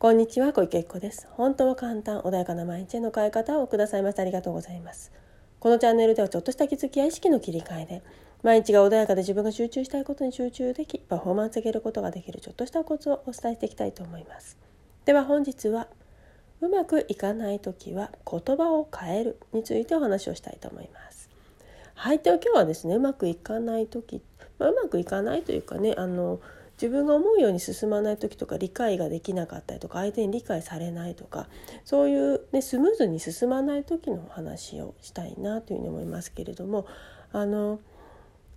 こんにちは小池子です。本当は簡単穏やかな毎日への変え方をくださいましてありがとうございます。このチャンネルではちょっとした気づきや意識の切り替えで毎日が穏やかで自分が集中したいことに集中できパフォーマンス上げることができるちょっとしたコツをお伝えしていきたいと思います。では本日はうまくいかない時は言葉を変えるについてお話をしたいと思います。はいでは今日はですねうまくいかない時、まあ、うまくいかないというかねあの自分が思うように進まない時とか理解ができなかったりとか相手に理解されないとかそういう、ね、スムーズに進まない時の話をしたいなというふうに思いますけれどもあの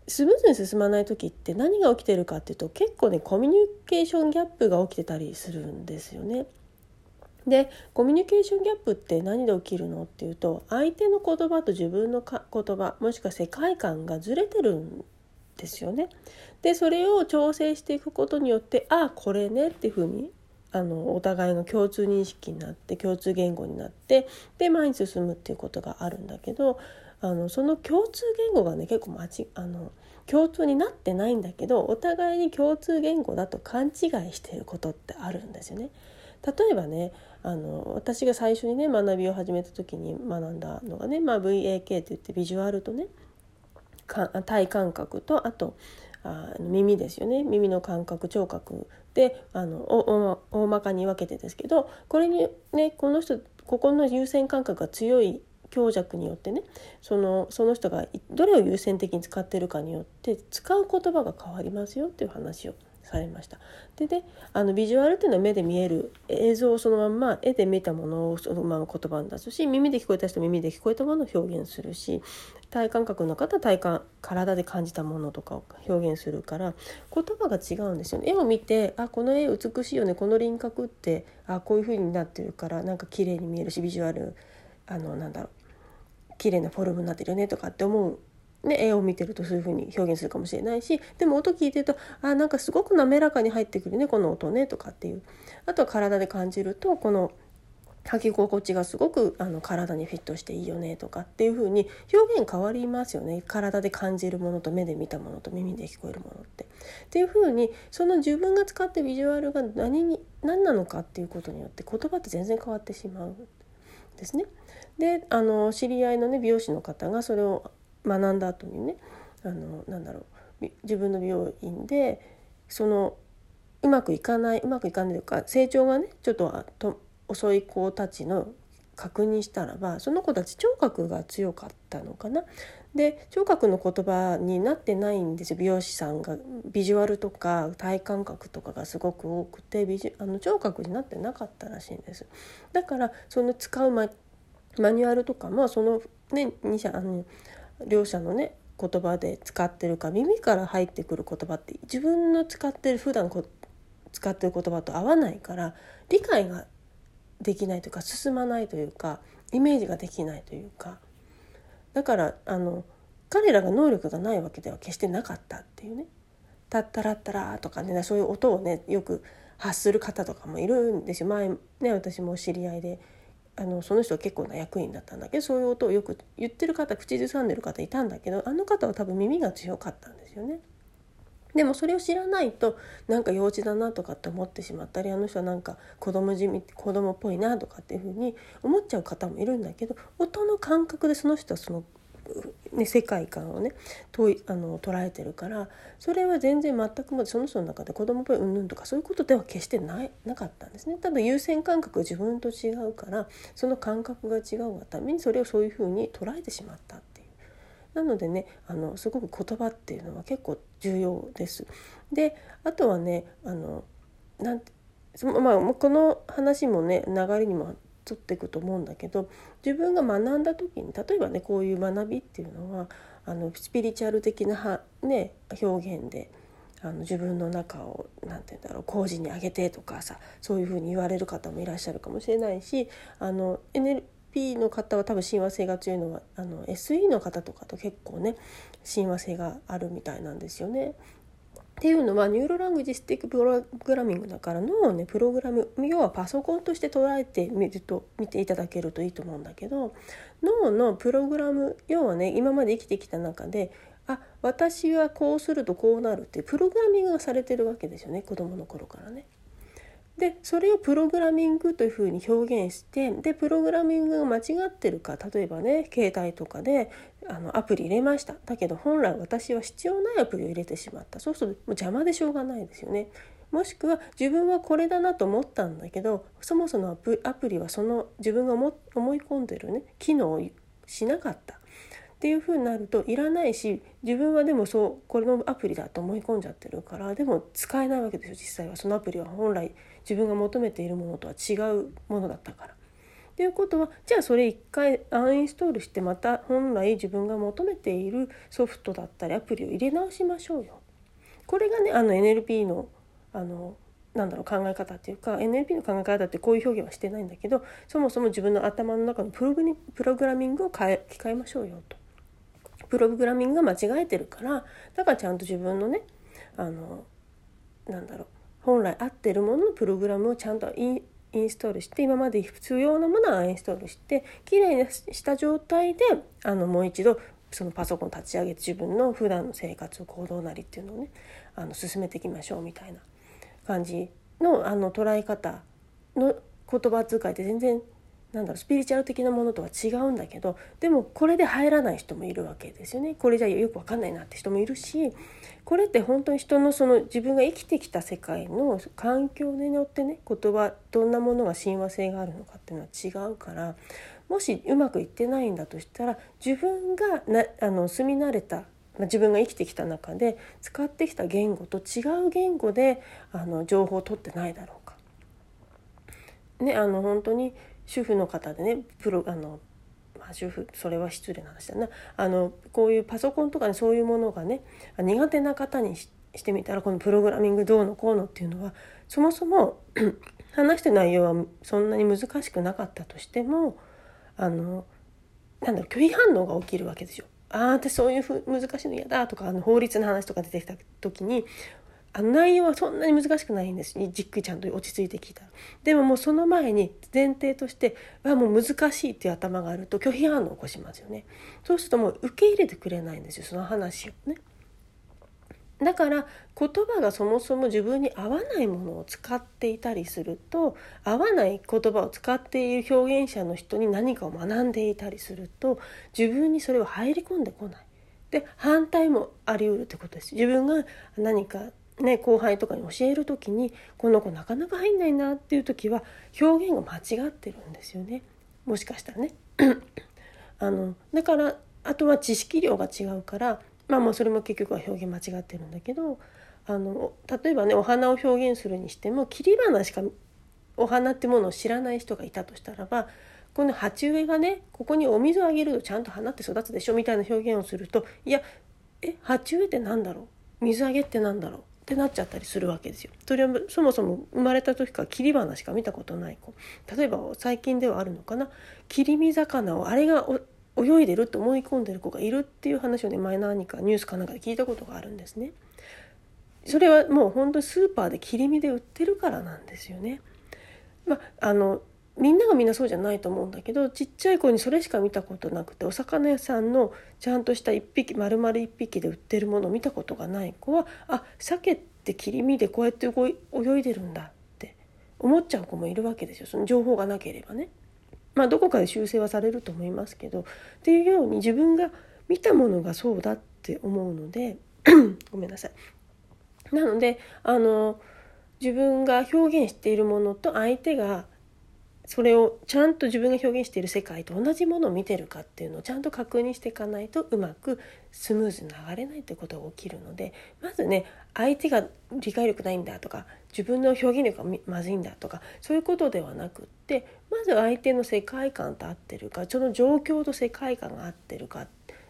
スムーズに進まない時って何が起きてるかっていうと結構ねコミュニケーションギャップが起きてたりするんですよね。でコミュニケーションギャップって何で起きるのっていうと相手の言葉と自分の言葉もしくは世界観がずれてるんですよね。でそれを調整していくことによってああこれねっていうふうにあのお互いの共通認識になって共通言語になってで前に進むっていうことがあるんだけどあのその共通言語がね結構間ちあの共通になってないんだけどお互いに共通言語だと勘違いしていることってあるんですよね。例えばねあの私が最初にね学びを始めた時に学んだのがね、まあ、VAK って言ってビジュアルとね体感覚とあとあ耳ですよね。耳の感覚聴覚であの大まかに分けてですけどこれにねこの人ここの優先感覚が強い強弱によってねそのその人がどれを優先的に使ってるかによって使う言葉が変わりますよっていう話をされました。でねあのビジュアルっていうのは目で見える映像をそのまんま絵で見たものをそのまま言葉に出すし耳で聞こえた人は耳で聞こえたものを表現するし体感覚の方は体感体で感じたものとかを表現するから言葉が違うんですよね。絵を見てあこの絵美しいよねこの輪郭ってあこういう風になってるからなんか綺麗に見えるしビジュアルあのなんだろう綺麗なフォルムになってるよねとかって思うね、絵を見てるとそういう風に表現するかもしれないしでも音聞いてるとあなんかすごく滑らかに入ってくるねこの音ねとかっていうあとは体で感じるとこの履き心地がすごくあの体にフィットしていいよねとかっていう風に表現変わりますよね体で感じるものと目で見たものと耳で聞こえるものって。っていう風にその自分が使ってビジュアルが何に何なのかっていうことによって言葉って全然変わってしまうですね。であの知り合いのね美容師の方がそれを学んだ後にねあのなんだろう自分の美容院でそのうまくいかないうまくいかないというか成長がねちょっとと遅い子たちの確認したらばその子たち聴覚が強かったのかな。で聴覚の言葉になってないんですよ美容師さんがビジュアルとか体感覚とかがすごく多くてビジあの聴覚になってなかったらしいんですだからその使うマニュアルとかもそのね2社あの両者のね言葉で使ってるか耳から入ってくる言葉って自分の使ってる普段こ使ってる言葉と合わないから理解ができないというか進まないというかイメージができないというかだからあの彼らが能力がないわけでは決してなかったっていうね「タッタラッタラ」とかねそういう音をねよく発する方とかもいるんですよ。前ね私も知り合いであのその人は結構な役員だったんだけどそういう音をよく言ってる方口ずさんでる方いたんだけどあの方は多分耳が強かったんですよね。でもそれを知らないとなんか幼稚だなとかって思ってしまったりあの人はなんか子供じみ子供っぽいなとかっていうふうに思っちゃう方もいるんだけど音の感覚でその人はそのね、世界観をねいあの捉えてるからそれは全然全くもその人の中で子供っぽいうんぬんとかそういうことでは決してないなかったんですね多分優先感覚自分と違うからその感覚が違うがためにそれをそういうふうに捉えてしまったっていうなのでねあのすごく言葉っていうのは結構重要です。であとはねあのなんてまあ、この話もね流れにも取っていくと思うんだけど自分が学んだ時に例えばねこういう学びっていうのはあのスピリチュアル的な、ね、表現であの自分の中を何て言うんだろう工事に上げてとかさそういうふうに言われる方もいらっしゃるかもしれないしあの NLP の方は多分親和性が強いのはあの SE の方とかと結構ね親和性があるみたいなんですよね。っていうのは Neuro Linguistic Programming だから脳をねプログラム要はパソコンとして捉えてみると見ていただけるといいと思うんだけど脳のプログラム要はね今まで生きてきた中であ私はこうするとこうなるっていうプログラミングがされてるわけですよね子どもの頃からね。でそれをプログラミングというふうに表現してでプログラミングが間違ってるか例えばね携帯とかであのアプリ入れました。だけど本来私は必要ないアプリを入れてしまった。そうするともう邪魔でしょうがないですよね。もしくは自分はこれだなと思ったんだけどそもそもアプリはその自分が思い込んでるね機能をしなかった。っていう風になるといらないし自分はでもそうこれのアプリだと思い込んじゃってるからでも使えないわけですよ実際は。そのアプリは本来自分が求めているものとは違うものだったから。ということはじゃあそれ一回アンインストールしてまた本来自分が求めているソフトだったりアプリを入れ直しましょうよ。これがねあの NLP のあのなんだろう考え方っていうか NLP の考え方ってこういう表現はしてないんだけどそもそも自分の頭の中のプログプログラミングを変え機えましょうよと。プログラミングが間違えてるからだからちゃんと自分のねあのなんだろう本来合ってるもののプログラムをちゃんとインインストールして今まで必要なものはインストールしてきれいにした状態であのもう一度そのパソコン立ち上げて自分の普段の生活行動なりっていうのをねあの進めていきましょうみたいな感じのあの捉え方の言葉遣いって全然なんだろうスピリチュアル的なものとは違うんだけどでもこれで入らない人もいるわけですよねこれじゃよく分かんないなって人もいるしこれって本当に人のその自分が生きてきた世界の環境によってね言葉どんなものが親和性があるのかっていうのは違うからもしうまくいってないんだとしたら自分がなあの住み慣れたま自分が生きてきた中で使ってきた言語と違う言語であの情報を取ってないだろうか。ね、あの本当に主婦の方でねプロあの、ま、主婦それは失礼な話だなあのこういうパソコンとかにそういうものがね苦手な方にしてみたらこのプログラミングどうのこうのっていうのはそもそも 話してる内容はそんなに難しくなかったとしてもあのなんだろう拒否反応が起きるわけですよ。ああ私そういうふ難しいの嫌だとかあの法律の話とか出てきた時にあの内容はそんなに難しくないんですじっくりちゃんと落ち着いて聞いたでももうその前に前提としてはもう難しいっていう頭があると拒否反応を起こしますよねそうするともう受け入れてくれないんですよその話をねだから言葉がそもそも自分に合わないものを使っていたりすると合わない言葉を使っている表現者の人に何かを学んでいたりすると自分にそれは入り込んでこない。で反対もあり得るってことです。自分が何かね、後輩とかに教える時にこの子なかなか入んないなっていう時は表現が間違ってるんですよね。もしかしたらね。あのだからあとは知識量が違うからまあもうそれも結局は表現間違ってるんだけどあの例えばねお花を表現するにしても切り花しかお花ってものを知らない人がいたとしたらばこの鉢植えがねここにお水をあげるとちゃんと花って育つでしょみたいな表現をするといやえ鉢植えって何だろう？水あげって何だろう？ってなっちゃったりするわけですよ。それはそもそも生まれた時から切り花しか見たことない子例えば最近ではあるのかな切り身魚をあれが泳いでると思い込んでる子がいるっていう話をね前何かニュースかなんかで聞いたことがあるんですね。それはもう本当にスーパーで切り身で売ってるからなんですよね。まあ、あのみんながみんなそうじゃないと思うんだけどちっちゃい子にそれしか見たことなくてお魚屋さんのちゃんとした1匹丸々1匹で売ってるものを見たことがない子はあ鮭って切り身でこうやって泳いでるんだって思っちゃう子もいるわけですよその情報がなければね。まあどこかで修正はされると思いますけどっていうように自分が見たものがそうだって思うので ごめんなさい。なのであの自分が表現しているものと相手がそれをちゃんと自分が表現している世界と同じものを見てるかっていうのをちゃんと確認していかないとうまくスムーズに流れないってことが起きるのでまずね相手が理解力ないんだとか自分の表現力がまずいんだとかそういうことではなくってまず相手の世界観と合ってるかその状況と世界観が合ってるか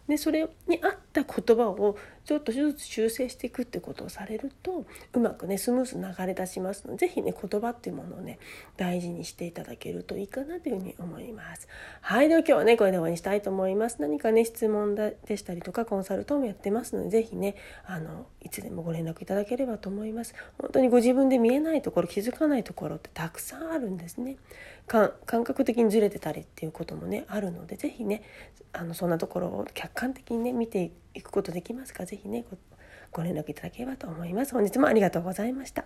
でそれに合った言葉をちょっとずつ修正していくってことをされるとうまくねスムーズに流れ出しますので是非ね言葉っていうものをね大事にしていただけるといいかなというふうに思います。はいでは今日はねこれで終わりにしたいと思います。何かね質問でしたりとかコンサルトもやってますので是非ねあのいつでもご連絡いただければと思います。本当にご自分で見えないところ気づかないところってたくさんあるんですね。感覚的にずれてたりっていうこともねあるので是非ねあのそんなところを客観的にね見て行くことできますか？是非ねご連絡いただければと思います。本日もありがとうございました。